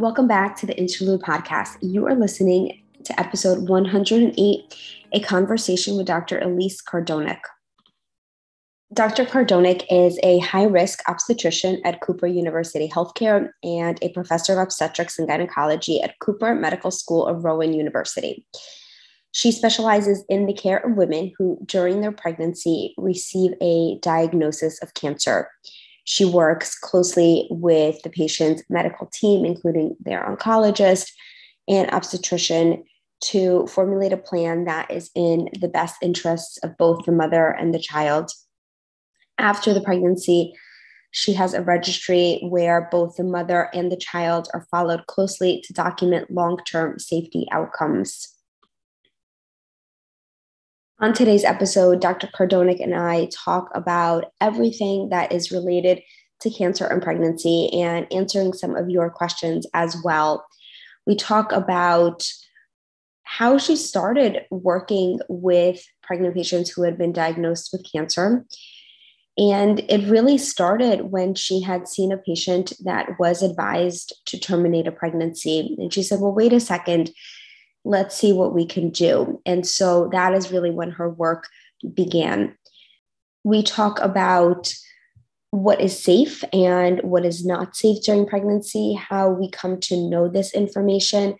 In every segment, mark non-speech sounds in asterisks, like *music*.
Welcome back to the Interlude Podcast. You are listening to episode 108 A Conversation with Dr. Elyce Cardonick. Dr. Cardonick is a high risk obstetrician at Cooper University Healthcare and a professor of obstetrics and gynecology at Cooper Medical School of Rowan University. She specializes in the care of women who, during their pregnancy, receive a diagnosis of cancer. She works closely with the patient's medical team, including their oncologist and obstetrician, to formulate a plan that is in the best interests of both the mother and the child. After the pregnancy, she has a registry where both the mother and the child are followed closely to document long term safety outcomes. On today's episode, Dr. Cardonick and I talk about everything that is related to cancer and pregnancy and answering some of your questions as well. We talk about how she started working with pregnant patients who had been diagnosed with cancer. And it really started when she had seen a patient that was advised to terminate a pregnancy. And she said, Well, wait a second let's see what we can do. And so that is really when her work began. We talk about what is safe and what is not safe during pregnancy, how we come to know this information.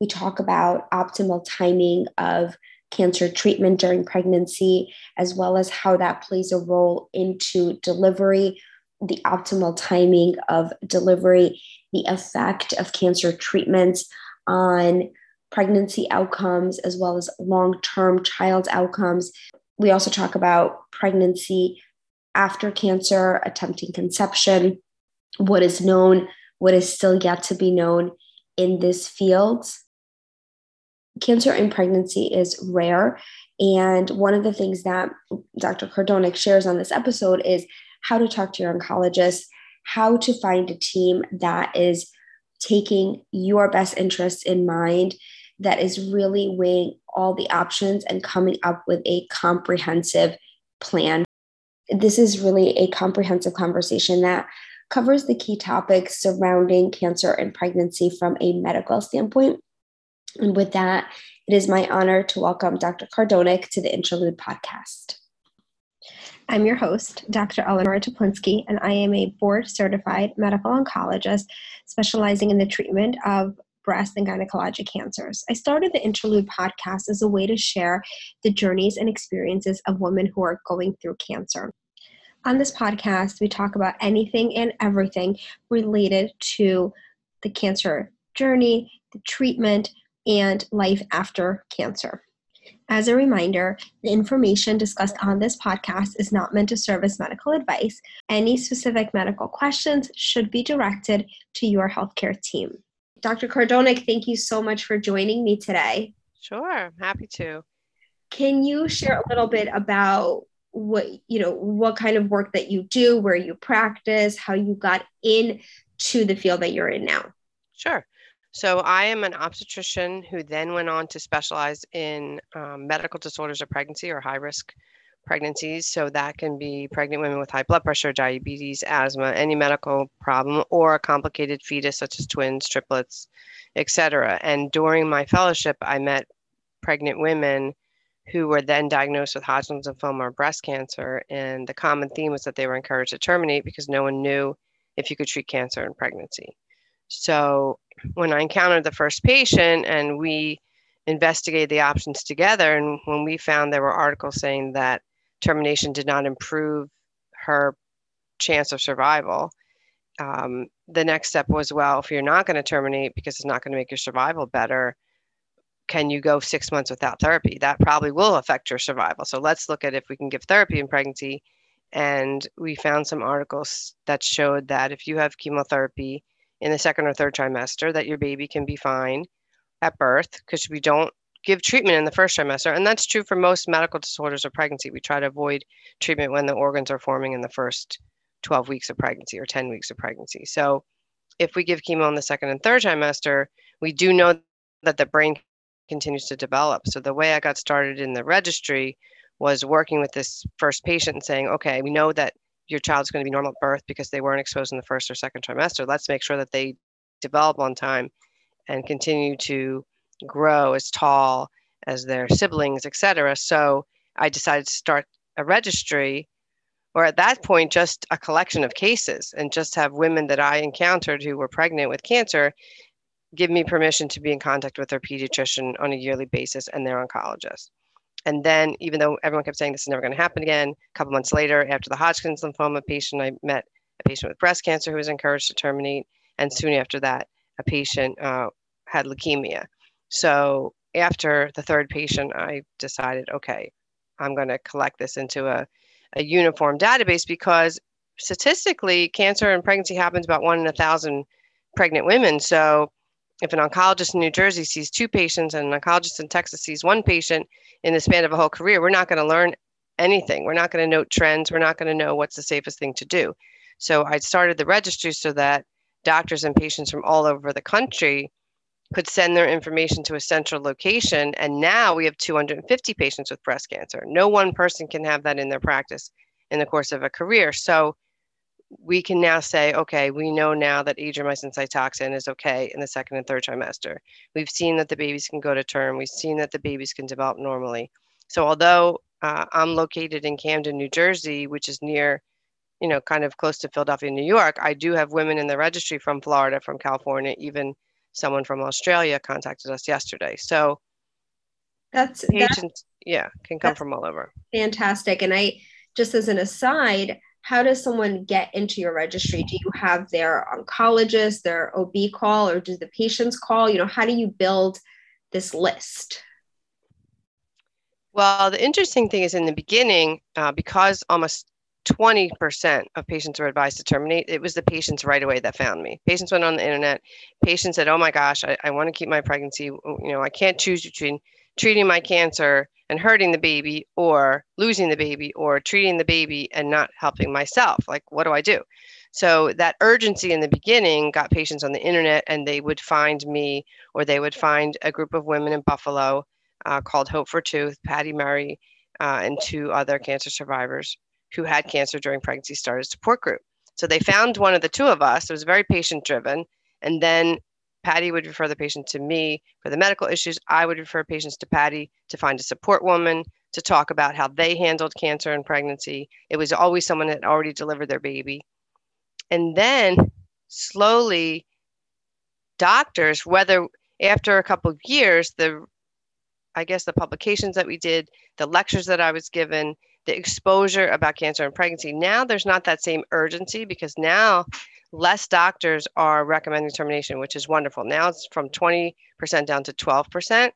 We talk about optimal timing of cancer treatment during pregnancy, as well as how that plays a role into delivery, the optimal timing of delivery, the effect of cancer treatments on pregnancy outcomes as well as long term child outcomes. We also talk about pregnancy after cancer, attempting conception, what is known, what is still yet to be known in this field. Cancer in pregnancy is rare. And one of the things that Dr. Cardonick shares on this episode is how to talk to your oncologist, how to find a team that is taking your best interests in mind that is really weighing all the options and coming up with a comprehensive plan. This is really a comprehensive conversation that covers the key topics surrounding cancer and pregnancy from a medical standpoint. And with that, it is my honor to welcome Dr. Cardonick to the Interlude podcast. I'm your host, Dr. Eleanor Teplinsky, and I am a board certified medical oncologist specializing in the treatment of breast and gynecologic cancers. I started the Interlude podcast as a way to share the journeys and experiences of women who are going through cancer. On this podcast, we talk about anything and everything related to the cancer journey, the treatment, and life after cancer. As a reminder, the information discussed on this podcast is not meant to serve as medical advice. Any specific medical questions should be directed to your healthcare team. Dr. Cardonick, thank you so much for joining me today. Sure, happy to. Can you share a little bit about what you know what kind of work that you do, where you practice, how you got into the field that you're in now? Sure. So I am an obstetrician who then went on to specialize in um, medical disorders of pregnancy or high risk pregnancies. So that can be pregnant women with high blood pressure, diabetes, asthma, any medical problem, or a complicated fetus such as twins, triplets, etc. And during my fellowship, I met pregnant women who were then diagnosed with Hodgkin's lymphoma or breast cancer. And the common theme was that they were encouraged to terminate because no one knew if you could treat cancer in pregnancy. So when I encountered the first patient and we investigated the options together, and when we found there were articles saying that termination did not improve her chance of survival. Um, the next step was well, if you're not going to terminate because it's not going to make your survival better, can you go six months without therapy? That probably will affect your survival. So let's look at if we can give therapy in pregnancy. And we found some articles that showed that if you have chemotherapy in the second or third trimester, that your baby can be fine at birth because we don't give treatment in the first trimester. And that's true for most medical disorders of pregnancy. We try to avoid treatment when the organs are forming in the first 12 weeks of pregnancy or 10 weeks of pregnancy. So if we give chemo in the second and third trimester, we do know that the brain continues to develop. So the way I got started in the registry was working with this first patient and saying, okay, we know that your child's going to be normal at birth because they weren't exposed in the first or second trimester. Let's make sure that they develop on time and continue to grow as tall as their siblings, etc. So I decided to start a registry, or at that point, just a collection of cases, and just have women that I encountered who were pregnant with cancer give me permission to be in contact with their pediatrician on a yearly basis and their oncologist. And then, even though everyone kept saying this is never going to happen again, a couple months later, after the Hodgkin's lymphoma patient, I met a patient with breast cancer who was encouraged to terminate. And soon after that, a patient uh, had leukemia. So after the third patient, I decided, okay, I'm going to collect this into a, a uniform database because statistically, cancer and pregnancy happens about one in a thousand pregnant women. So if an oncologist in New Jersey sees two patients and an oncologist in Texas sees one patient in the span of a whole career, we're not going to learn anything. We're not going to note trends. We're not going to know what's the safest thing to do. So I started the registry so that doctors and patients from all over the country could send their information to a central location. And now we have 250 patients with breast cancer. No one person can have that in their practice in the course of a career. So we can now say, okay, we know now that adriamycin cytoxan is okay in the second and third trimester. We've seen that the babies can go to term. We've seen that the babies can develop normally. So although uh, I'm located in Camden, New Jersey, which is near, you know, kind of close to Philadelphia, New York, I do have women in the registry from Florida, from California, even someone from Australia contacted us yesterday. So that's patients, that's, yeah, can come from all over. Fantastic. And I just as an aside, how does someone get into your registry? Do you have their oncologist, their OB call, or do the patients call? You know, how do you build this list? Well, the interesting thing is in the beginning, uh, because almost 20% of patients were advised to terminate. It was the patients right away that found me. Patients went on the internet. Patients said, Oh my gosh, I, I want to keep my pregnancy. You know, I can't choose between treating my cancer and hurting the baby or losing the baby or treating the baby and not helping myself. Like, what do I do? So that urgency in the beginning got patients on the internet and they would find me or they would find a group of women in Buffalo uh, called Hope for Two, Patty Murray, uh, and two other cancer survivors who had cancer during pregnancy started support group. So they found one of the two of us. It was very patient driven. And then Patty would refer the patient to me for the medical issues. I would refer patients to Patty to find a support woman to talk about how they handled cancer and pregnancy. It was always someone that already delivered their baby. And then slowly, doctors, whether after a couple of years, the I guess the publications that we did, the lectures that I was given, the exposure about cancer and pregnancy. Now there's not that same urgency because now less doctors are recommending termination, which is wonderful. Now it's from 20% down to 12%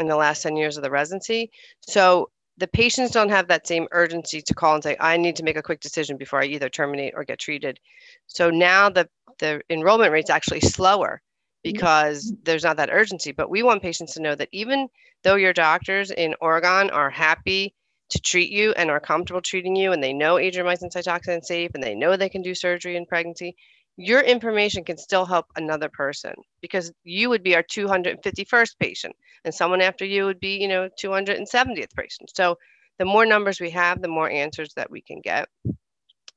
in the last 10 years of the residency. So the patients don't have that same urgency to call and say, I need to make a quick decision before I either terminate or get treated. So now the, the enrollment rate's actually slower mm-hmm. because there's not that urgency. But we want patients to know that even though your doctors in Oregon are happy to treat you and are comfortable treating you and they know adriamycin cytoxan is safe and they know they can do surgery in pregnancy, your information can still help another person because you would be our 251st patient and someone after you would be, you know, 270th patient. So the more numbers we have, the more answers that we can get.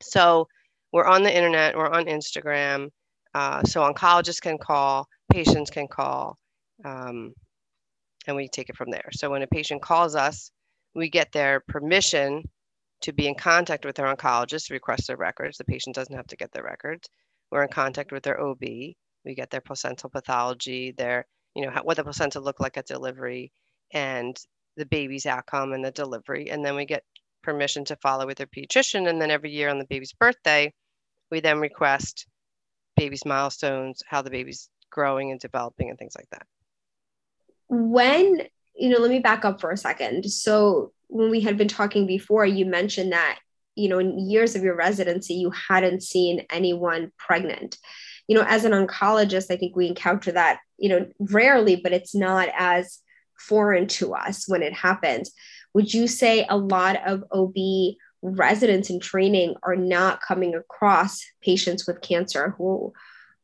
So we're on the internet, we're on Instagram. Uh, so oncologists can call, patients can call, um, and we take it from there. So when a patient calls us, we get their permission to be in contact with their oncologist, request their records. The patient doesn't have to get their records. We're in contact with their OB. We get their placental pathology, their, you know, how, what the placenta looked like at delivery, and the baby's outcome and the delivery. And then we get permission to follow with their pediatrician. And then every year on the baby's birthday, we then request baby's milestones, how the baby's growing and developing, and things like that. When you know, let me back up for a second. So when we had been talking before, you mentioned that, you know, in years of your residency, you hadn't seen anyone pregnant. You know, as an oncologist, I think we encounter that, you know, rarely, but it's not as foreign to us when it happens. Would you say a lot of OB residents in training are not coming across patients with cancer who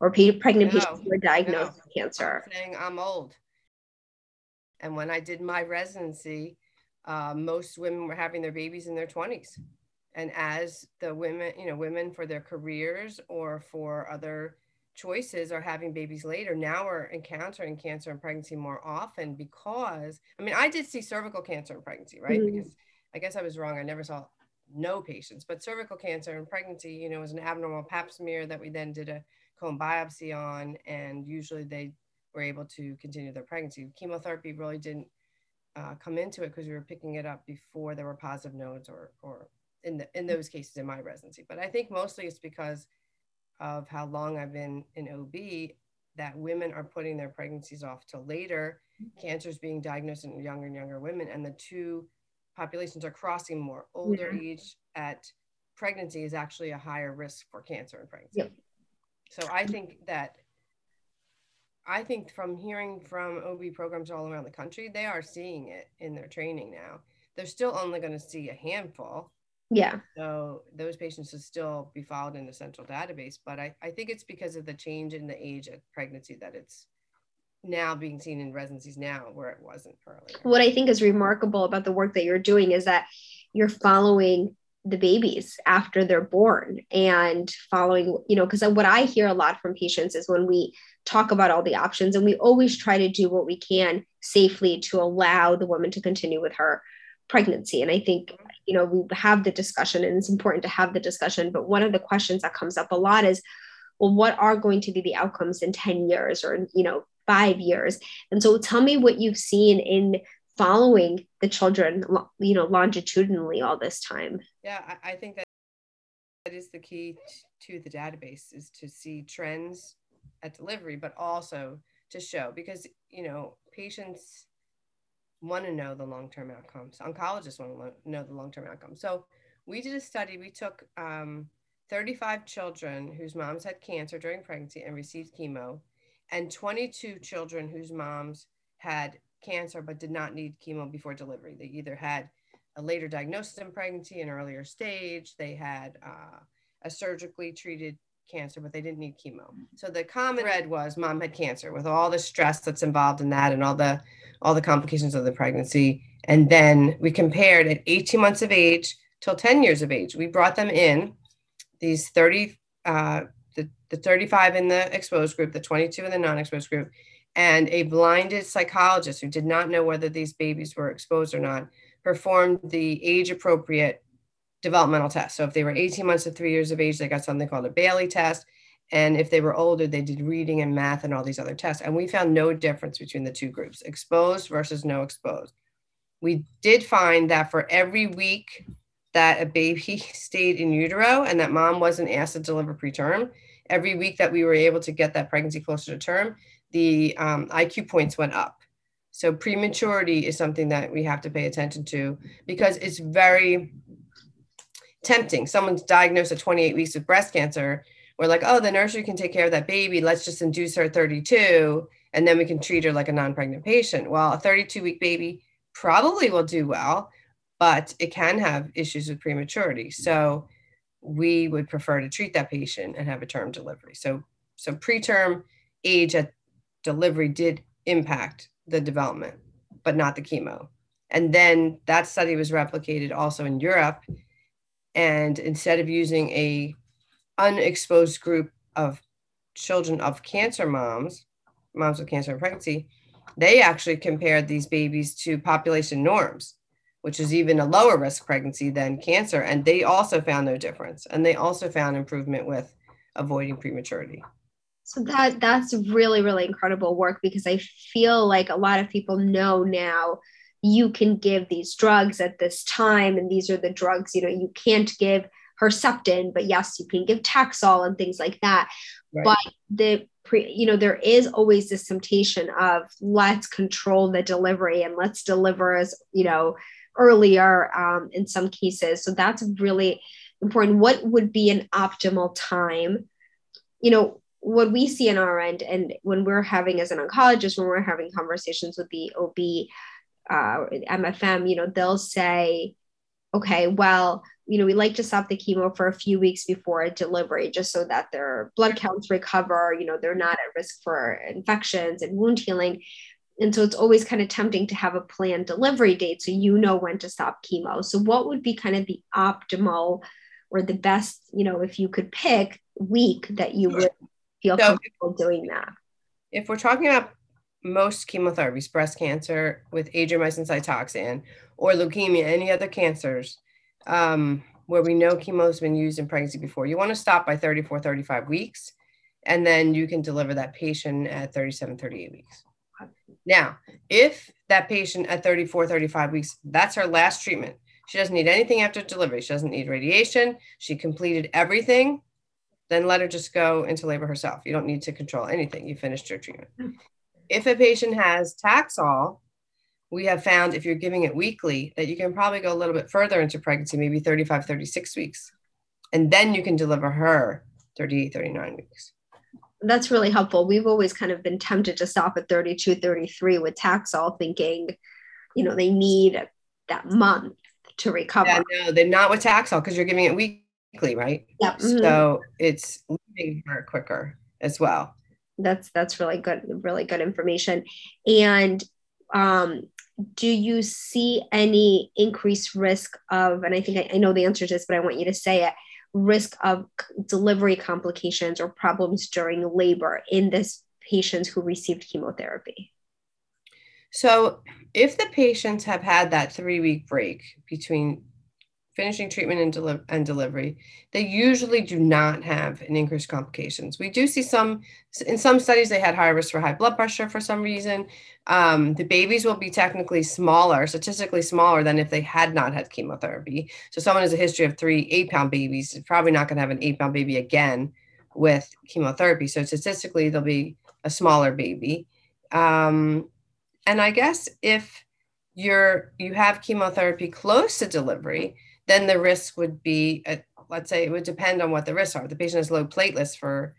or pregnant no, patients who are diagnosed no. with cancer? I'm saying I'm old. And when I did my residency, uh, most women were having their babies in their 20s. And as the women, you know, women for their careers or for other choices are having babies later. Now we're encountering cancer and pregnancy more often because, I mean, I did see cervical cancer in pregnancy, right? Mm-hmm. Because I guess I was wrong. I never saw no patients, but cervical cancer in pregnancy, you know, was an abnormal pap smear that we then did a colpo biopsy on, and usually they were able to continue their pregnancy. Chemotherapy really didn't uh, come into it because we were picking it up before there were positive nodes or, or in, the, in those cases in my residency. But I think mostly it's because of how long I've been in OB that women are putting their pregnancies off till later. Cancer is being diagnosed in younger and younger women, and the two populations are crossing more. Older yeah. age at pregnancy is actually a higher risk for cancer in pregnancy. Yep. So I think that I think from hearing from OB programs all around the country, they are seeing it in their training now. They're still only going to see a handful. Yeah. So those patients will still be followed in the central database. But I, I think it's because of the change in the age of pregnancy that it's now being seen in residencies now where it wasn't earlier. What I think is remarkable about the work that you're doing is that you're following the babies after they're born and following, you know, because what I hear a lot from patients is when we talk about all the options and we always try to do what we can safely to allow the woman to continue with her pregnancy. And I think, you know, we have the discussion and it's important to have the discussion. But one of the questions that comes up a lot is, well, what are going to be the outcomes in 10 years or, you know, five years? And so tell me what you've seen in following the children, you know, longitudinally all this time. Yeah, I, think that that is the key to the database is to see trends at delivery, but also to show because, you know, patients want to know the long-term outcomes. Oncologists want to know the long-term outcomes. So we did a study. We took um, 35 children whose moms had cancer during pregnancy and received chemo, and 22 children whose moms had cancer but did not need chemo before delivery. They either had a later diagnosis in pregnancy, an earlier stage, they had uh, a surgically treated cancer, but they didn't need chemo. So the common thread was mom had cancer with all the stress that's involved in that and all the all the complications of the pregnancy. And then we compared at 18 months of age till 10 years of age. We brought them in, these 30, uh, the, the 35 in the exposed group, the 22 in the non-exposed group, and a blinded psychologist who did not know whether these babies were exposed or not performed the age appropriate developmental test. So if they were 18 months to three years of age, they got something called a Bayley test. And if they were older, they did reading and math and all these other tests. And we found no difference between the two groups, exposed versus no exposed. We did find that for every week that a baby *laughs* stayed in utero and that mom wasn't asked to deliver preterm, every week that we were able to get that pregnancy closer to term, the um, IQ points went up. So prematurity is something that we have to pay attention to because it's very tempting. Someone's diagnosed at 28 weeks with breast cancer we're like, oh, the nursery can take care of that baby. Let's just induce her 32 and then we can treat her like a non pregnant patient. Well, a 32 week baby probably will do well, but it can have issues with prematurity. So we would prefer to treat that patient and have a term delivery. So, so preterm age at delivery did impact the development, but not the chemo. And then that study was replicated also in Europe. And instead of using a unexposed group of children of cancer moms, moms with cancer in pregnancy, they actually compared these babies to population norms, which is even a lower risk pregnancy than cancer. And they also found no difference. And they also found improvement with avoiding prematurity. So that that's really, really incredible work because I feel like a lot of people know now you can give these drugs at this time and these are the drugs you know you can't give Herceptin, but yes, you can give Taxol and things like that. Right. But the pre, you know, there is always this temptation of let's control the delivery and let's deliver as you know earlier um, in some cases. So that's really important. What would be an optimal time? You know, what we see in our end, and when we're having as an oncologist, when we're having conversations with the OB, uh, MFM, you know, they'll say, okay, well, you know, we like to stop the chemo for a few weeks before delivery just so that their blood counts recover, you know, they're not at risk for infections and wound healing. And so it's always kind of tempting to have a planned delivery date so you know when to stop chemo. So, what would be kind of the optimal or the best, you know, if you could pick week that you would feel so comfortable doing that? If we're talking about most chemotherapies, breast cancer with adriamycin cytoxan, or leukemia, any other cancers, um, where we know chemo has been used in pregnancy before, you want to stop by 34, 35 weeks, and then you can deliver that patient at 37, 38 weeks. Now, if that patient at 34, 35 weeks, that's her last treatment. She doesn't need anything after delivery. She doesn't need radiation. She completed everything. Then let her just go into labor herself. You don't need to control anything. You finished your treatment. If a patient has Taxol, we have found if you're giving it weekly that you can probably go a little bit further into pregnancy, maybe 35, 36 weeks. And then you can deliver her 38, 39 weeks. That's really helpful. We've always kind of been tempted to stop at 32, 33 with Taxol, thinking, you know, they need that month to recover. Yeah, no, they're not with Taxol because you're giving it weekly, right? Yep. Mm-hmm. So it's leaving her quicker as well. That's that's really good, really good information. And um, do you see any increased risk of, and I think I, I know the answer to this, but I want you to say it, risk of delivery complications or problems during labor in this patients who received chemotherapy? So, if the patients have had that three week break between finishing treatment and, deli- and delivery, they usually do not have an increased complications. We do see some, in some studies, they had higher risk for high blood pressure for some reason. Um, the babies will be technically smaller, statistically smaller than if they had not had chemotherapy. So, someone has a history of three eight pound babies is probably not going to have an eight pound baby again with chemotherapy. So, statistically, they'll be a smaller baby. Um, and I guess if you're you have chemotherapy close to delivery, then the risk would be, a, let's say, it would depend on what the risks are. If the patient has low platelets for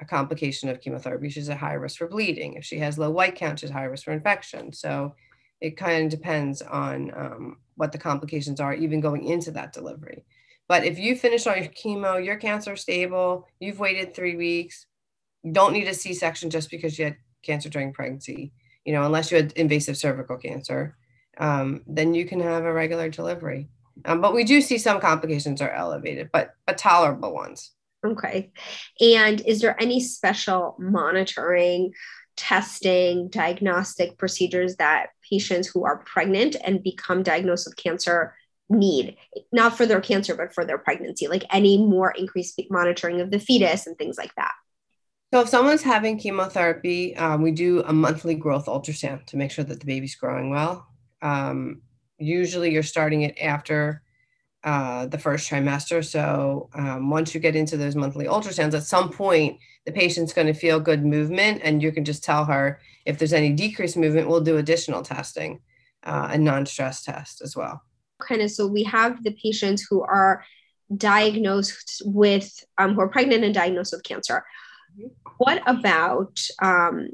a complication of chemotherapy, she's at high risk for bleeding. If she has low white count, she's high risk for infection. So it kind of depends on um, what the complications are, even going into that delivery. But if you finish all your chemo, your cancer stable, you've waited three weeks, you don't need a C-section just because you had cancer during pregnancy, you know, unless you had invasive cervical cancer, um, then you can have a regular delivery. Um, but we do see some complications are elevated, but but tolerable ones. Okay. And is there any special monitoring, testing, diagnostic procedures that patients who are pregnant and become diagnosed with cancer need? Not for their cancer, but for their pregnancy, like any more increased monitoring of the fetus and things like that. So, if someone's having chemotherapy, um, we do a monthly growth ultrasound to make sure that the baby's growing well. Um, usually you're starting it after uh, the first trimester. So um, once you get into those monthly ultrasounds, at some point the patient's going to feel good movement, and you can just tell her if there's any decreased movement. We'll do additional testing, uh, a non-stress test as well. Kind of. So we have the patients who are diagnosed with um, who are pregnant and diagnosed with cancer. Mm-hmm. What about um,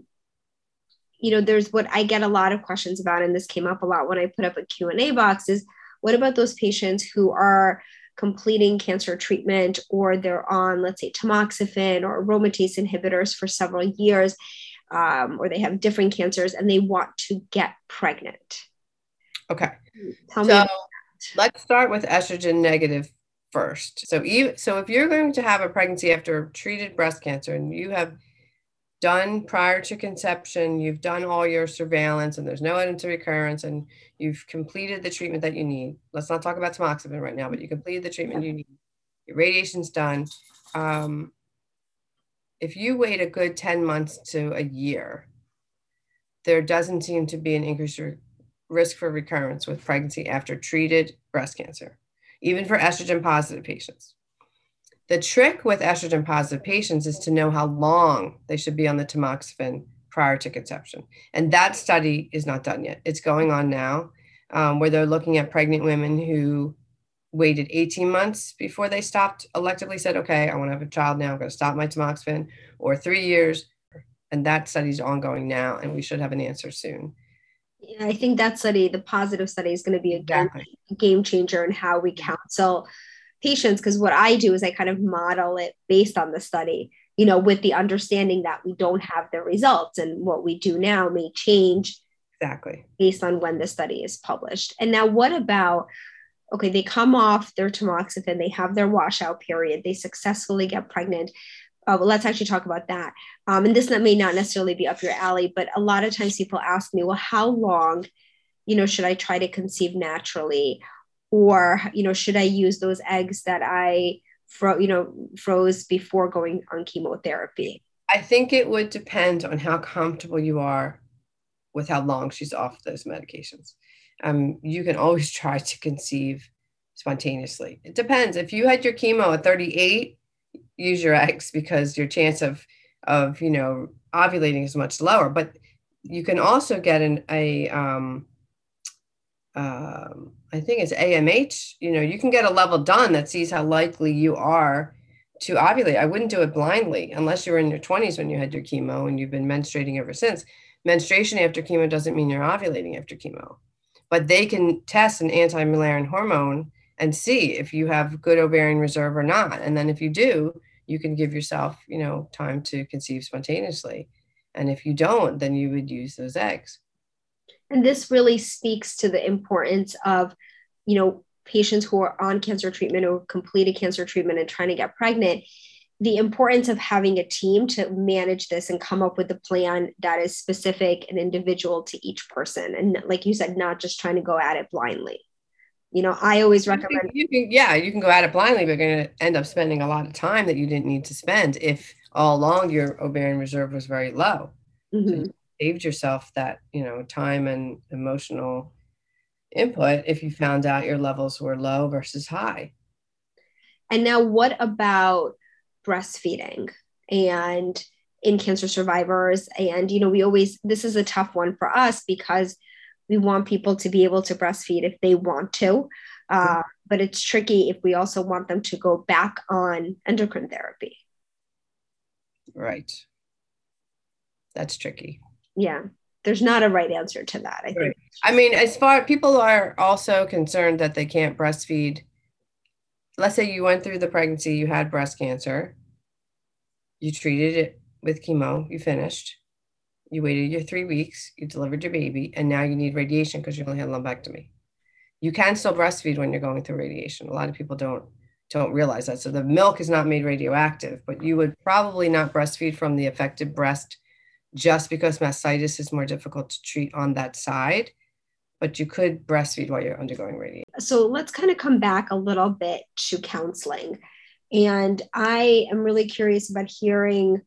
you know there's what i get a lot of questions about and this came up a lot when i put up a q&a box is what about those patients who are completing cancer treatment or they're on let's say tamoxifen or aromatase inhibitors for several years um, or they have different cancers and they want to get pregnant? Okay. Tell so let's start with estrogen negative first. So even so if you're going to have a pregnancy after treated breast cancer and you have done prior to conception, you've done all your surveillance and there's no evidence of recurrence and you've completed the treatment that you need. Let's not talk about tamoxifen right now, but you completed the treatment you need. Your radiation's done. Um, if you wait a good 10 months to a year, there doesn't seem to be an increased risk for recurrence with pregnancy after treated breast cancer, even for estrogen positive patients. The trick with estrogen positive patients is to know how long they should be on the tamoxifen prior to conception. And that study is not done yet. It's going on now, um, where they're looking at pregnant women who waited 18 months before they stopped, electively said, okay, I want to have a child now, I'm going to stop my tamoxifen, or three years. And that study is ongoing now, and we should have an answer soon. Yeah, I think that study, the positive study, is going to be a exactly. game, game changer in how we counsel patients because what I do is I kind of model it based on the study, you know, with the understanding that we don't have the results and what we do now may change exactly based on when the study is published. And now what about okay, they come off their tamoxifen, they have their washout period, they successfully get pregnant, uh, well, let's actually talk about that. Um, and this may not necessarily be up your alley, but a lot of times people ask me, well, how long, you know, should I try to conceive naturally? Or, you know, should I use those eggs that I, fro- you know, froze before going on chemotherapy? I think it would depend on how comfortable you are with how long she's off those medications. Um, you can always *laughs* try to conceive spontaneously. It depends. If you had your chemo at 38, use your eggs because your chance of of you know ovulating is much lower. But you can also get an a um, um, I think it's AMH. You know, you can get a level done that sees how likely you are to ovulate. I wouldn't do it blindly unless you were in your 20s when you had your chemo and you've been menstruating ever since. Menstruation after chemo doesn't mean you're ovulating after chemo, but they can test an anti Mullerian hormone and see if you have good ovarian reserve or not. And then if you do, you can give yourself, you know, time to conceive spontaneously. And if you don't, then you would use those eggs. And this really speaks to the importance of, you know, patients who are on cancer treatment or completed cancer treatment and trying to get pregnant the importance of having a team to manage this and come up with a plan that is specific and individual to each person. And like you said not just trying to go at it blindly. You know i always recommend you can, yeah you can go at it blindly but you're going to end up spending a lot of time that you didn't need to spend if all along your ovarian reserve was very low. Mm-hmm. so you saved yourself that you know time and emotional input if you found out your levels were low versus high. And now what about breastfeeding and in cancer survivors? And you know we always this is a tough one for us because we want people to be able to breastfeed if they want to uh, but it's tricky if we also want them to go back on endocrine therapy. Right. That's tricky yeah there's not a right answer to that i right. think i mean as far people are also concerned that they can't breastfeed let's say you went through the pregnancy you had breast cancer you treated it with chemo you finished you waited your three weeks, you delivered your baby, and now you need radiation because you only had lumpectomy. You can still breastfeed when you're going through radiation. A lot of people don't don't realize that. So the milk is not made radioactive, but you would probably not breastfeed from the affected breast just because mastitis is more difficult to treat on that side. But you could breastfeed while you're undergoing radiation. So let's kind of come back a little bit to counseling. And I am really curious about hearing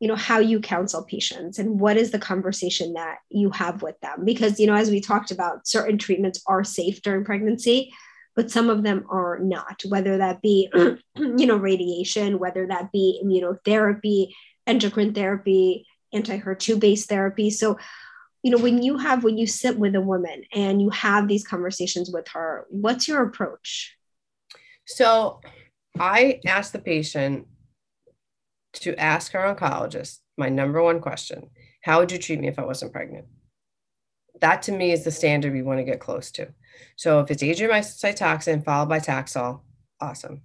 you know how you counsel patients and what is the conversation that you have with them because you know as we talked about certain treatments are safe during pregnancy but some of them are not whether that be *clears throat* you know radiation whether that be immunotherapy endocrine therapy anti-HER2 based therapy so you know when you have when you sit with a woman and you have these conversations with her what's your approach so i ask the patient to ask our oncologist my number one question How would you treat me if I wasn't pregnant? That to me is the standard we want to get close to. So if it's Adriamycin cytoxan followed by Taxol, awesome.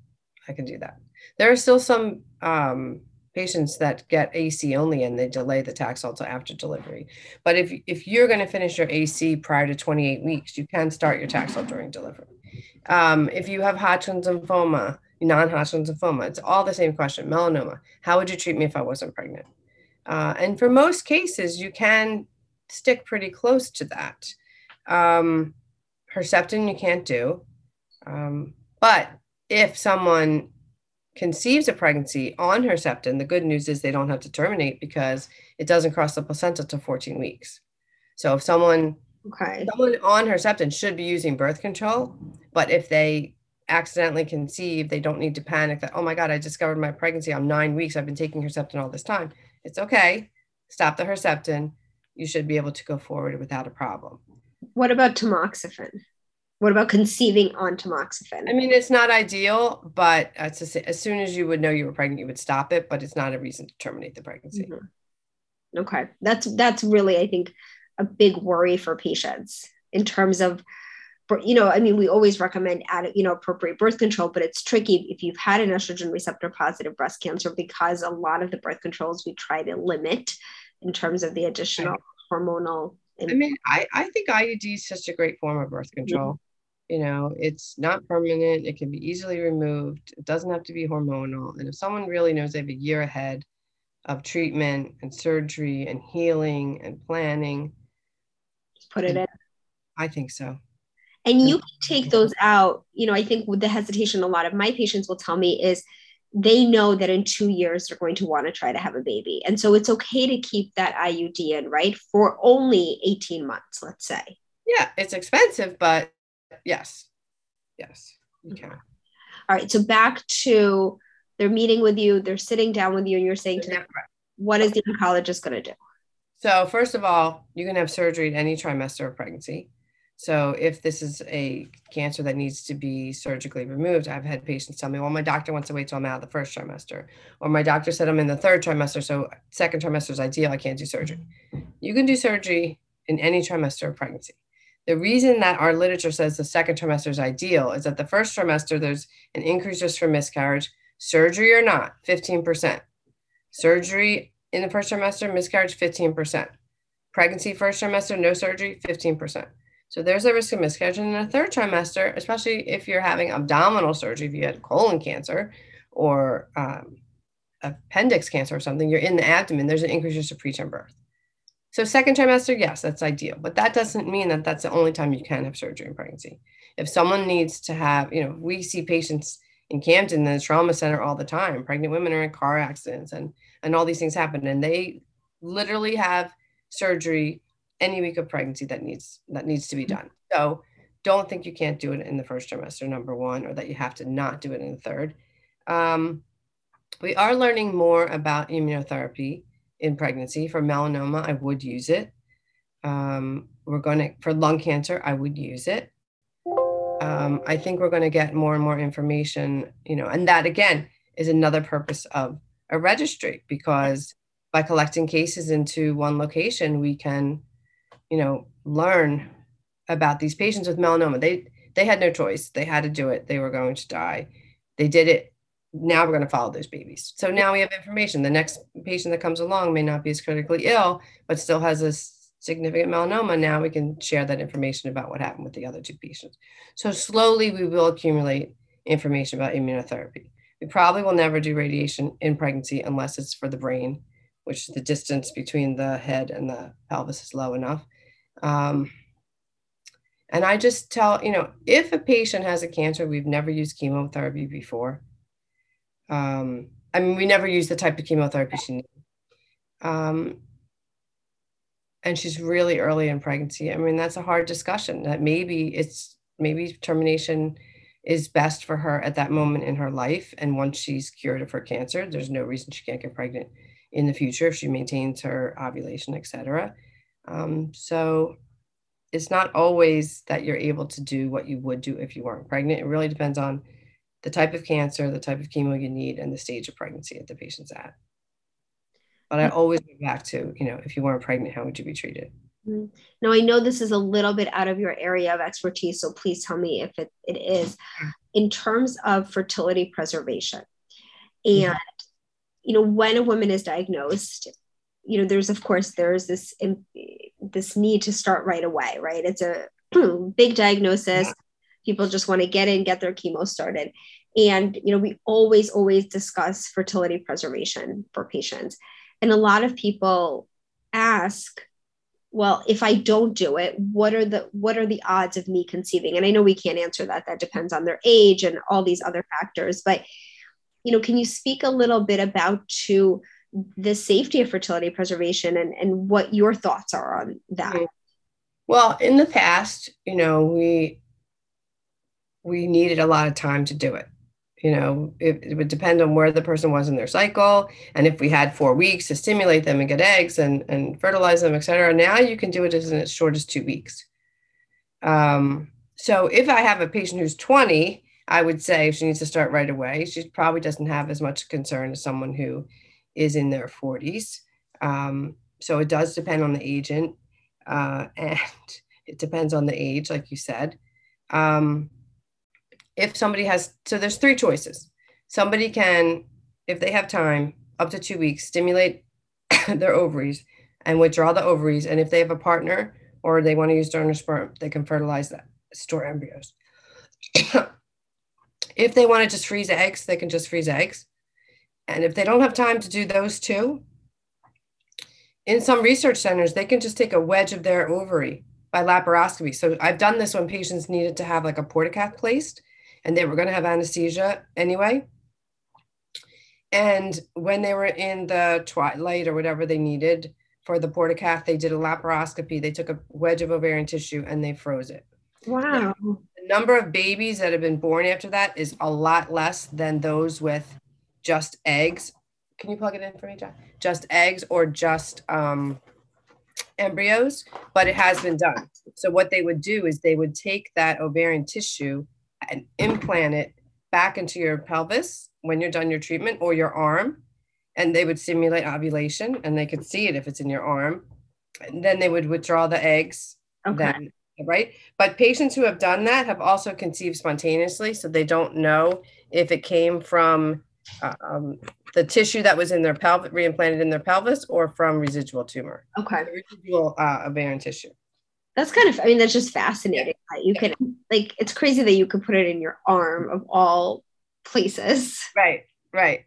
I can do that. There are still some um, patients that get AC only and they delay the Taxol till after delivery. But if, if you're going to finish your AC prior to 28 weeks, you can start your Taxol during delivery. Um, if you have Hodgkin's lymphoma, non-Hodgkin's lymphoma. It's all the same question. Melanoma. How would you treat me if I wasn't pregnant? Uh, and for most cases, you can stick pretty close to that. Um, Herceptin you can't do. Um, but if someone conceives a pregnancy on Herceptin, the good news is they don't have to terminate because it doesn't cross the placenta to 14 weeks. So if someone okay. someone on Herceptin should be using birth control, but if they accidentally conceive, they don't need to panic that, oh my God, I discovered my pregnancy. I'm nine weeks. I've been taking Herceptin all this time. It's okay. Stop the Herceptin. You should be able to go forward without a problem. What about tamoxifen? What about conceiving on tamoxifen? I mean, it's not ideal, but as, as soon as you would know you were pregnant, you would stop it, but it's not a reason to terminate the pregnancy. Mm-hmm. Okay. That's that's really, I think, a big worry for patients in terms of you know, I mean, we always recommend add, you know, appropriate birth control, but it's tricky if you've had an estrogen receptor positive breast cancer because a lot of the birth controls we try to limit in terms of the additional hormonal. I mean, I, I think IUD is such a great form of birth control. You know, it's not permanent. It can be easily removed. It doesn't have to be hormonal. And if someone really knows they have a year ahead of treatment and surgery and healing and planning, put it in. I think so. And you can take those out. You know, I think with the hesitation, a lot of my patients will tell me is they know that in two years they're going to want to try to have a baby. And so it's okay to keep that IUD in, right? For only 18 months, let's say. Yeah, it's expensive, but yes. Yes, you can. All right. So back to they're meeting with you, they're sitting down with you, and you're saying to them, what is the oncologist going to do? So, first of all, you can have surgery at any trimester of pregnancy. So if this is a cancer that needs to be surgically removed, I've had patients tell me, well, my doctor wants to wait till I'm out of the first trimester, or my doctor said I'm in the third trimester, so second trimester is ideal. I can't do surgery. You can do surgery in any trimester of pregnancy. The reason that our literature says the second trimester is ideal is that the first trimester, there's an increased risk for miscarriage, surgery or not, 15%. Surgery in the first trimester, miscarriage, 15%. Pregnancy first trimester, no surgery, 15%. So there's a risk of miscarriage in the third trimester, especially if you're having abdominal surgery, if you had colon cancer or um, appendix cancer or something, you're in the abdomen, there's an increased risk of preterm birth. So second trimester, yes, that's ideal, but that doesn't mean that that's the only time you can have surgery in pregnancy. If someone needs to have, you know, we see patients in Camden, the trauma center all the time. Pregnant women are in car accidents and and all these things happen, and they literally have surgery any week of pregnancy that needs that needs to be mm-hmm. done. So don't think you can't do it in the first trimester, number one, or that you have to not do it in the third. Um, we are learning more about immunotherapy in pregnancy. For melanoma, I would use it. Um, we're going to, for lung cancer, I would use it. Um, I think we're going to get more and more information, you know, and that again is another purpose of a registry because by collecting cases into one location, we can you know, learn about these patients with melanoma. They they had no choice. They had to do it. They were going to die. They did it. Now we're going to follow those babies. So now we have information. The next patient that comes along may not be as critically ill, but still has a significant melanoma. Now we can share that information about what happened with the other two patients. So slowly we will accumulate information about immunotherapy. We probably will never do radiation in pregnancy unless it's for the brain, which the distance between the head and the pelvis is low enough. Um, and I just tell, you know, if a patient has a cancer, we've never used chemotherapy before. Um, I mean, we never use the type of chemotherapy she needs. Um, and she's really early in pregnancy. I mean, that's a hard discussion that maybe it's maybe termination is best for her at that moment in her life. And once she's cured of her cancer, there's no reason she can't get pregnant in the future if she maintains her ovulation, et cetera. Um, so it's not always that you're able to do what you would do if you weren't pregnant. It really depends on the type of cancer, the type of chemo you need, and the stage of pregnancy that the patient's at. But I always go back to, you know, if you weren't pregnant, how would you be treated? Mm-hmm. Now, I know this is a little bit out of your area of expertise, so please tell me if it, it is. In terms of fertility preservation, and, mm-hmm. you know, when a woman is diagnosed, you know there's of course there's this this need to start right away right it's a *clears throat* big diagnosis. People just want to get in get their chemo started. And you know we always always discuss fertility preservation for patients. And a lot of people ask well if i don't do it what are the what are the odds of me conceiving? And i know we can't answer that. That depends on their age and all these other factors. But you know can you speak a little bit about to the safety of fertility preservation and, and what your thoughts are on that. Well, in the past, you know, we we needed a lot of time to do it. You know, it, it would depend on where the person was in their cycle. And if we had four weeks to stimulate them and get eggs and, and fertilize them, et cetera, now you can do it as, in as short as two weeks. Um, so if I have a patient who's 20, I would say she needs to start right away, she probably doesn't have as much concern as someone who is in their 40s. Um, so it does depend on the agent, uh, *laughs* and it depends on the age, like you said. Um, if somebody has, so there's three choices. Somebody can, if they have time, up to two weeks, stimulate *coughs* their ovaries and withdraw the ovaries. And if they have a partner or they want to use donor sperm, they can fertilize that, store embryos. *coughs* if they want to just freeze eggs, they can just freeze eggs. And if they don't have time to do those two, in some research centers, they can just take a wedge of their ovary by laparoscopy. So I've done this when patients needed to have like a portacath placed and they were going to have anesthesia anyway. And when they were in the twilight or whatever they needed for the portacath, they did a laparoscopy. They took a wedge of ovarian tissue and they froze it. Wow. The number of babies that have been born after that is a lot less than those with just eggs. Can you plug it in for me, John? Just eggs or just um, embryos, but it has been done. So what they would do is they would take that ovarian tissue and implant it back into your pelvis when you're done your treatment or your arm, and they would simulate ovulation, and they could see it if it's in your arm. And then they would withdraw the eggs. Okay. Then, right? But patients who have done that have also conceived spontaneously, so they don't know if it came from um, the tissue that was in their pelvis, reimplanted in their pelvis, or from residual tumor, Okay. residual uh, ovarian tissue. That's kind of, I mean, that's just fascinating. that You can, like, it's crazy that you could put it in your arm of all places. Right, right.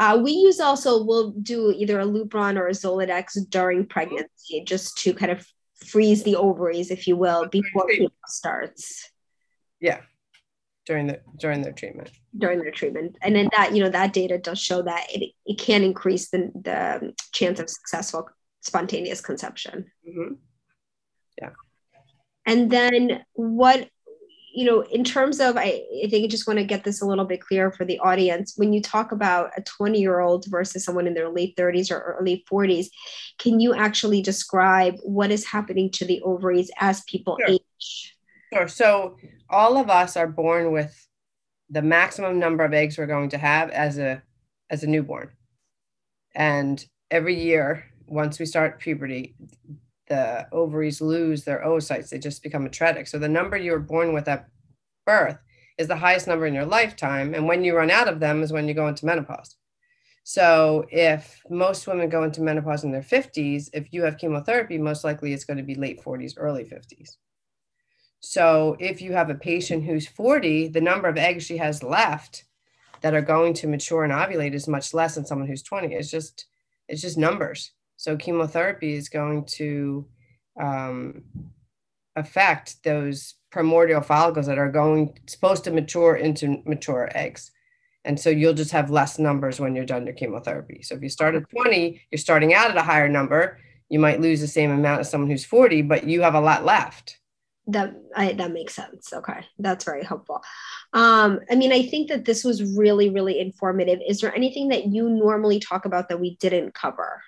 Uh, we use also, we'll do either a Lupron or a Zoladex during pregnancy just to kind of freeze the ovaries, if you will, before chemo starts Yeah, during the during their treatment. during their treatment. And then that, you know, that data does show that it, it can increase the, the chance of successful spontaneous conception. Hmm And then what, you know, in terms of, I, I think I just want to get this a little bit clearer for the audience. When you talk about a 20 year old versus someone in their late 30s or early 40s, can you actually describe what is happening to the ovaries as people Sure. age? Sure. So all of us are born with the maximum number of eggs we're going to have as a as a newborn, and every year once we start puberty, the ovaries lose their oocytes. They just become atretic. So the number you were born with at birth is the highest number in your lifetime, and when you run out of them is when you go into menopause. So if most women go into menopause in their 50s, if you have chemotherapy, most likely it's going to be late 40s, early 50s. So if you have a patient who's 40, the number of eggs she has left that are going to mature and ovulate is much less than someone who's 20. It's just it's just numbers. So chemotherapy is going to um, affect those primordial follicles that are going supposed to mature into mature eggs. And so you'll just have less numbers when you're done your chemotherapy. So if you start at 20, you're starting out at a higher number. You might lose the same amount as someone who's 40, but you have a lot left. That I, that makes sense. Okay, that's very helpful. Um, I mean, I think that this was really, really informative. Is there anything that you normally talk about that we didn't cover?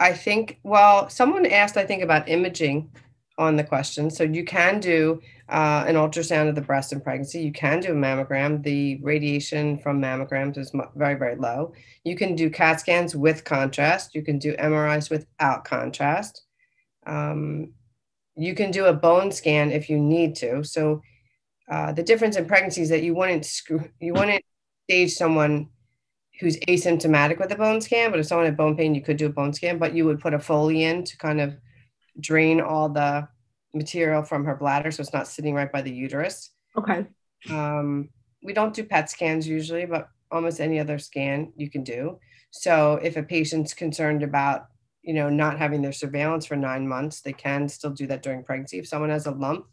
I think, well, someone asked, I think, about imaging on the question. So you can do uh, an ultrasound of the breast in pregnancy. You can do a mammogram. The radiation from mammograms is very, very low. You can do CAT scans with contrast. You can do MRIs without contrast. Um, you can do a bone scan if you need to. So uh, the difference in pregnancy is that you wouldn't screw, you wouldn't stage someone who's asymptomatic with a bone scan, but if someone had bone pain, you could do a bone scan, but you would put a Foley in to kind of drain all the material from her bladder so it's not sitting right by the uterus. Okay. Um, we don't do PET scans usually, but almost any other scan you can do. So if a patient's concerned about, you know, not having their surveillance for nine months, they can still do that during pregnancy. If someone has a lump,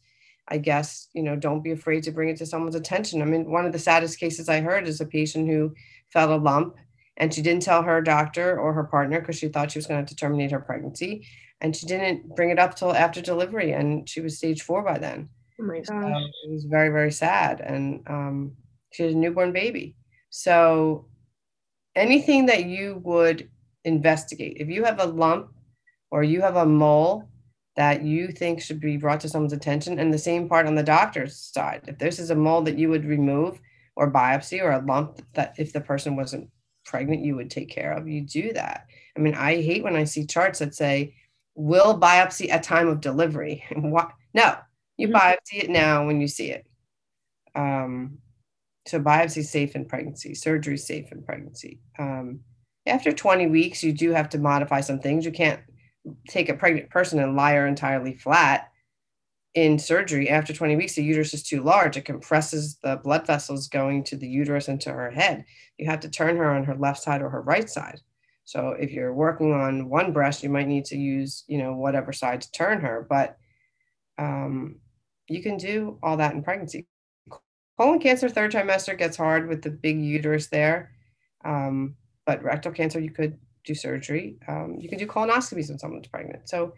I guess, you know, don't be afraid to bring it to someone's attention. I mean, one of the saddest cases I heard is a patient who felt a lump and she didn't tell her doctor or her partner because she thought she was going to have to terminate her pregnancy. And she didn't bring it up till after delivery and she was stage four by then. Oh my So gosh. it was very, very sad. And um, she had a newborn baby. So anything that you would investigate, if you have a lump or you have a mole that you think should be brought to someone's attention, and the same part on the doctor's side, if this is a mole that you would remove or biopsy or a lump that if the person wasn't pregnant, you would take care of, you do that. I mean, I hate when I see charts that say, will biopsy at time of delivery. *laughs* what? No, you Mhm. biopsy it now when you see it. Um, so biopsy safe in pregnancy, surgery safe in pregnancy. Um, after 20 weeks, you do have to modify some things. You can't take a pregnant person and lie her entirely flat. In surgery after 20 weeks the uterus is too large. It compresses the blood vessels going to the uterus into her head. You have to turn her on her left side or her right side. So if you're working on one breast you might need to use you know whatever side to turn her but um, you can do all that in pregnancy. Colon cancer third trimester gets hard with the big uterus there um, but rectal cancer you could do surgery. Um, you can do colonoscopies when someone's pregnant. So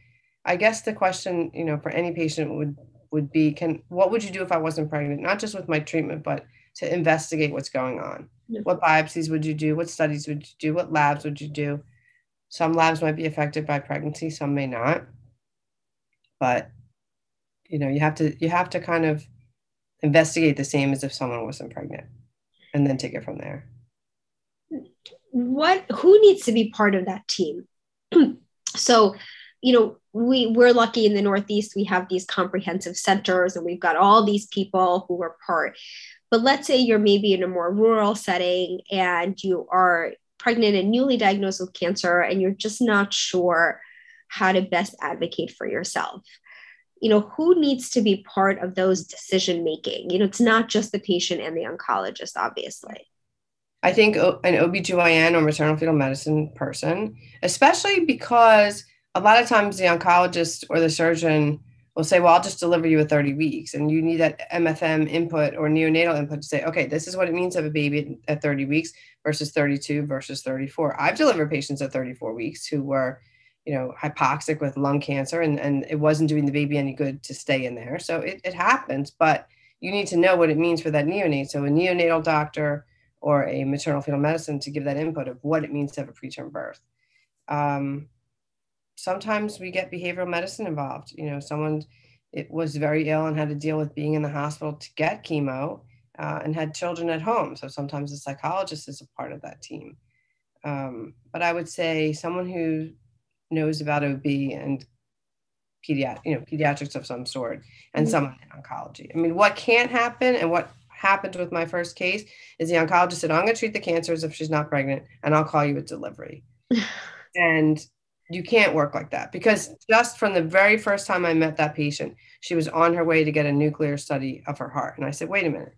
I guess the question, you know, for any patient would would be, can what would you do if I wasn't pregnant? Not just with my treatment, but to investigate what's going on. Yeah. What biopsies would you do? What studies would you do? What labs would you do? Some labs might be affected by pregnancy, some may not. But you know, you have to you have to kind of investigate the same as if someone wasn't pregnant and then take it from there. What who needs to be part of that team? *clears throat* so you know we we're lucky in the northeast we have these comprehensive centers and we've got all these people who are part. But let's say you're maybe in a more rural setting and you are pregnant and newly diagnosed with cancer and you're just not sure how to best advocate for yourself. You know who needs to be part of those decision making? You know it's not just the patient and the oncologist obviously. I think an obgyn or maternal fetal medicine person especially because a lot of times the oncologist or the surgeon will say, well, I'll just deliver you at 30 weeks. And you need that MFM input or neonatal input to say, okay, this is what it means to have a baby at 30 weeks versus 32 versus 34. I've delivered patients at 34 weeks who were, you know, hypoxic with lung cancer and, and it wasn't doing the baby any good to stay in there. So it, it happens, but you need to know what it means for that neonate. So a neonatal doctor or a maternal fetal medicine to give that input of what it means to have a preterm birth. Um, sometimes we get behavioral medicine involved. You know, someone it was very ill and had to deal with being in the hospital to get chemo uh, and had children at home. So sometimes the psychologist is a part of that team. Um, but I would say someone who knows about OB and pediatric, you know, pediatrics of some sort, and mm-hmm. someone in oncology. I mean, what can't happen and what happened with my first case is the oncologist said, "I'm going to treat the cancers if she's not pregnant, and I'll call you at delivery." *laughs* and you can't work like that because just from the very first time I met that patient, she was on her way to get a nuclear study of her heart. And I said, wait a minute,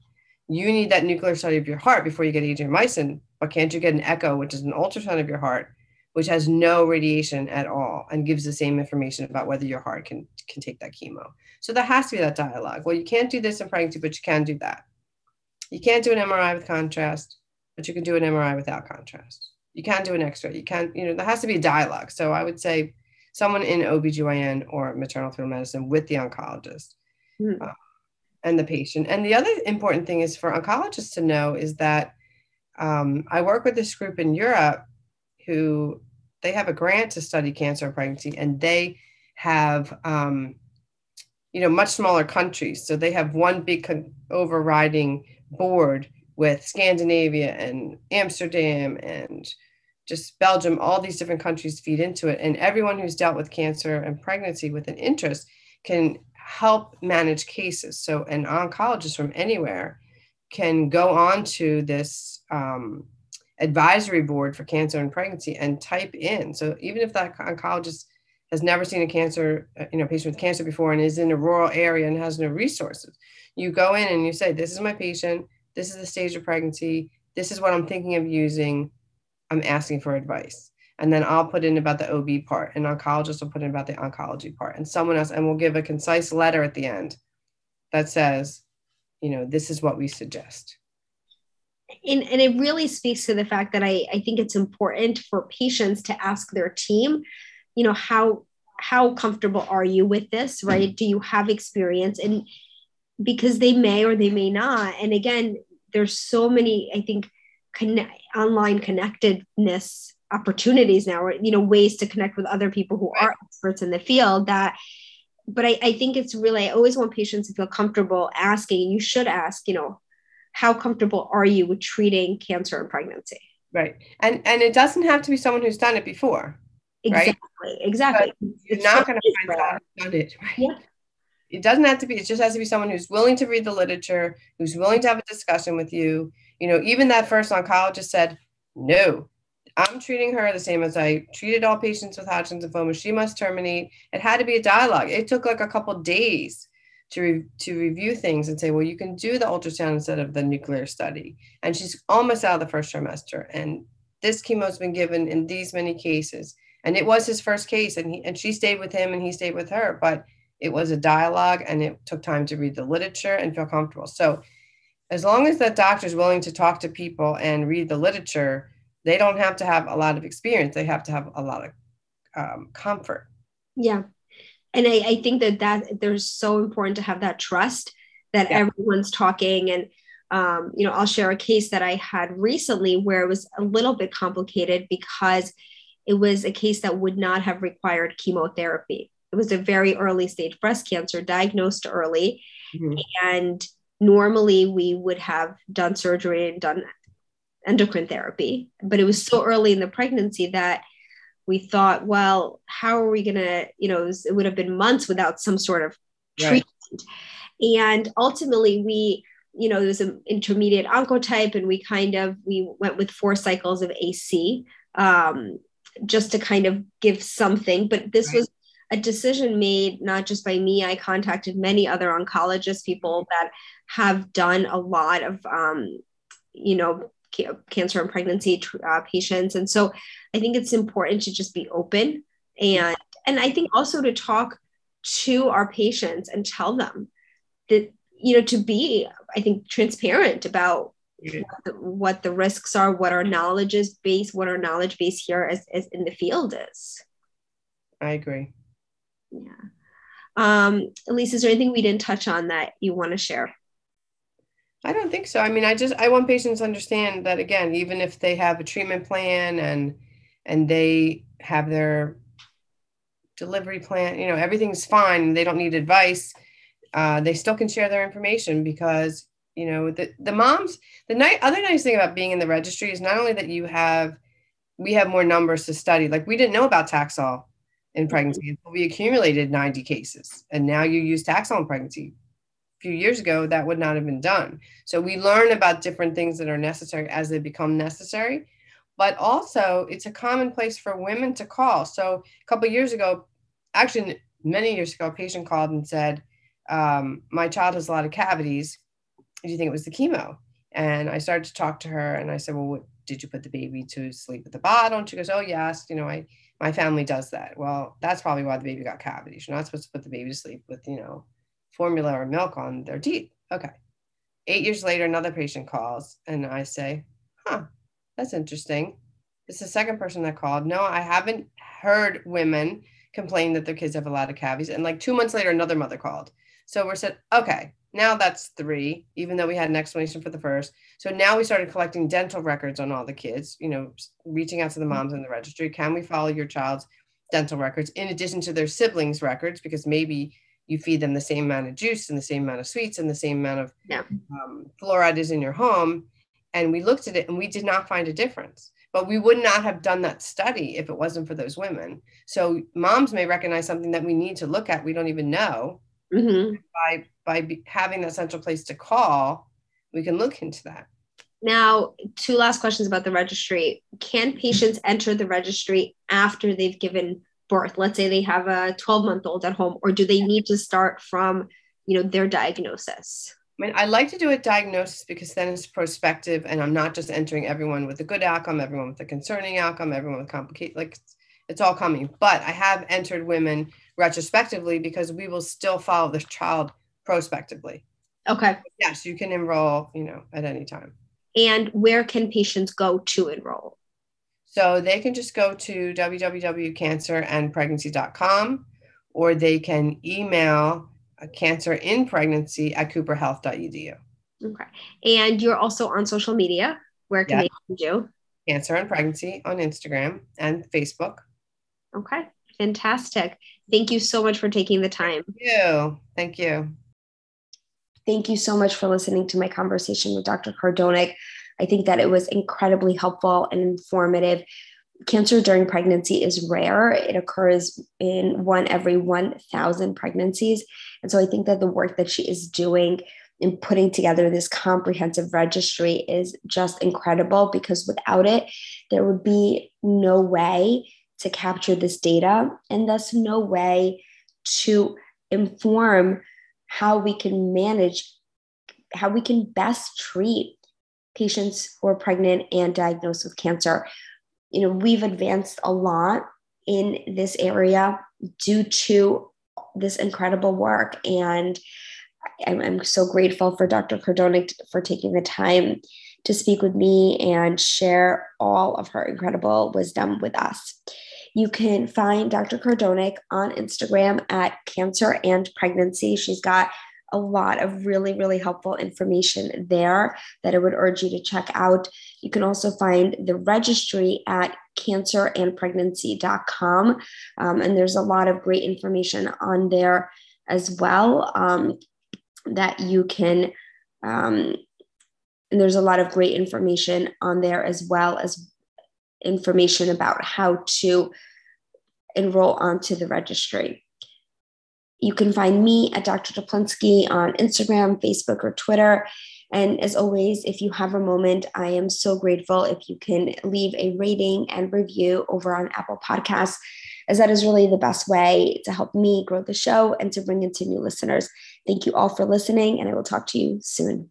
you need that nuclear study of your heart before you get Adriamycin, but can't you get an echo, which is an ultrasound of your heart, which has no radiation at all and gives the same information about whether your heart can, can take that chemo. So there has to be that dialogue. Well, you can't do this in pregnancy, but you can do that. You can't do an MRI with contrast, but you can do an MRI without contrast you can't do an x-ray. You can't you know there has to be a dialogue. So i would say someone in obgyn or maternal fetal medicine with the oncologist mm. uh, and the patient. And the other important thing is for oncologists to know is that um, i work with this group in europe who they have a grant to study cancer and pregnancy and they have um, you know much smaller countries. So they have one big con- overriding board with Scandinavia and Amsterdam and just Belgium, all these different countries feed into it. And everyone who's dealt with cancer and pregnancy with an interest can help manage cases. So an oncologist from anywhere can go on to this um, advisory board for cancer and pregnancy and type in. So even if that oncologist has never seen a cancer, uh, you know, patient with cancer before and is in a rural area and has no resources, you go in and you say, this is my patient, this is the stage of pregnancy, this is what I'm thinking of using I'm asking for advice. And then I'll put in about the OB part, and oncologist will put in about the oncology part, and someone else, and we'll give a concise letter at the end that says, you know, this is what we suggest. And, and it really speaks to the fact that I, I think it's important for patients to ask their team, you know, how how comfortable are you with this, right? Mm-hmm. Do you have experience? And because they may or they may not. And again, there's so many, I think, connect, online connectedness opportunities now or you know ways to connect with other people who are experts in the field that but I, I think it's really i always want patients to feel comfortable asking you should ask you know how comfortable are you with treating cancer and pregnancy? Right. And and it doesn't have to be someone who's done it before exactly right? exactly you're not going to find who's done it right? Yeah. it doesn't have to be it just has to be someone who's willing to read the literature who's willing to have a discussion with you you know, even that first oncologist said, no, I'm treating her the same as I treated all patients with Hodgkin's lymphoma. She must terminate. It had to be a dialogue. It took like a couple days to, re- to review things and say, well, you can do the ultrasound instead of the nuclear study. And she's almost out of the first trimester. And this chemo has been given in these many cases. And it was his first case, and he and she stayed with him and he stayed with her. But it was a dialogue and it took time to read the literature and feel comfortable. So as long as that doctor is willing to talk to people and read the literature, they don't have to have a lot of experience. They have to have a lot of um, comfort. Yeah. And I, I think that that there's so important to have that trust that yeah. everyone's talking and um, you know i'll share a case that i had recently where it was a little bit complicated because it was a case that would not have required chemotherapy it was a very early stage breast cancer diagnosed early mm-hmm. and normally we would have done surgery and done endocrine therapy but it was so early in the pregnancy that we thought well how are we going to you know it, was, it, would have been months without some sort of treatment right. and ultimately we you know there was an intermediate oncotype and we kind of we went with four cycles of ac um, just to kind of give something but this right. was a decision made not just by me i contacted many other oncologists people that have done a lot of um, you know ca- cancer and pregnancy uh, patients. And so i think it's important to just be open and and i think also to talk to our patients and tell them that you know to be i think transparent about what, the, what the risks are what our knowledge is based, what our knowledge base here is, is in the field is. I agree yeah. Um, Elyce, is there anything we didn't touch on that you want to share? I don't think so. I mean, I just I want patients to understand that again, even if they have a treatment plan and and they have their delivery plan, you know, everything's fine. They don't need advice. Uh, they still can share their information because you know the the moms. The night other nice thing about being in the registry is not only that you have we have more numbers to study. Like we didn't know about Taxol in pregnancy. We accumulated 90 cases, and now you use Taxol in pregnancy. A few years ago, that would not have been done. So we learn about different things that are necessary as they become necessary. But also, it's a common place for women to call. So a couple years ago, actually many years ago, a patient called and said, um, "My child has a lot of cavities. Do you think it was the chemo?" And I started to talk to her, and I said, "Well, what, did you put the baby to sleep with the bottle?" And she goes, "Oh yes, you know, I." my family does that. Well, that's probably why the baby got cavities. You're not supposed to put the baby to sleep with, you know, formula or milk on their teeth. Okay. Eight years later, another patient calls and I say, huh, that's interesting. It's the second person that called. No, I haven't heard women complain that their kids have a lot of cavities. And like two months later, another mother called. So we're said, okay, now that's three, even though we had an explanation for the first. So now we started collecting dental records on all the kids, you know, reaching out to the moms in the registry. Can we follow your child's dental records in addition to their siblings' records? Because maybe you feed them the same amount of juice and the same amount of sweets and the same amount of yeah. um, fluoride is in your home. And we looked at it and we did not find a difference. But we would not have done that study if it wasn't for those women. So moms may recognize something that we need to look at. We don't even know mm-hmm. by by having that central place to call, we can look into that. Now, two last questions about the registry. Can patients enter the registry after they've given birth? Let's say they have a 12 month old at home, or do they need to start from, you know, their diagnosis? I mean, I like to do a diagnosis because then it's prospective, and I'm not just entering everyone with a good outcome, everyone with a concerning outcome, everyone with complicated. Like, it's all coming. But I have entered women retrospectively because we will still follow the child prospectively. Okay. Yes, you can enroll, you know, at any time. And where can patients go to enroll? So they can just go to www.cancerandpregnancy.com or they can email cancer in pregnancy at cooperhealth.edu. Okay. And you're also on social media. Where can yeah. they find you? Cancer and Pregnancy on Instagram and Facebook. Okay. Fantastic. Thank you so much for taking the time. Thank you. Thank you. Thank you so much for listening to my conversation with Dr. Cardonick. I think that it was incredibly helpful and informative. Cancer during pregnancy is rare. It occurs in one every 1,000 pregnancies. And so I think that the work that she is doing in putting together this comprehensive registry is just incredible because without it, there would be no way to capture this data and thus no way to inform how we can manage, how we can best treat patients who are pregnant and diagnosed with cancer. You know, we've advanced a lot in this area due to this incredible work. And I'm, I'm so grateful for Dr. Cardonick for taking the time to speak with me and share all of her incredible wisdom with us. You can find Dr. Cardonick on Instagram at Cancer and Pregnancy. She's got a lot of really, really helpful information there that I would urge you to check out. You can also find the registry at cancerandpregnancy.com. Um, and there's a lot of great information on there as well um, that you can. Um, and there's a lot of great information on there as well as information about how to enroll onto the registry. You can find me at Dr. Teplinsky on Instagram, Facebook, or Twitter. And as always, if you have a moment, I am so grateful if you can leave a rating and review over on Apple Podcasts, as that is really the best way to help me grow the show and to bring in new listeners. Thank you all for listening, and I will talk to you soon.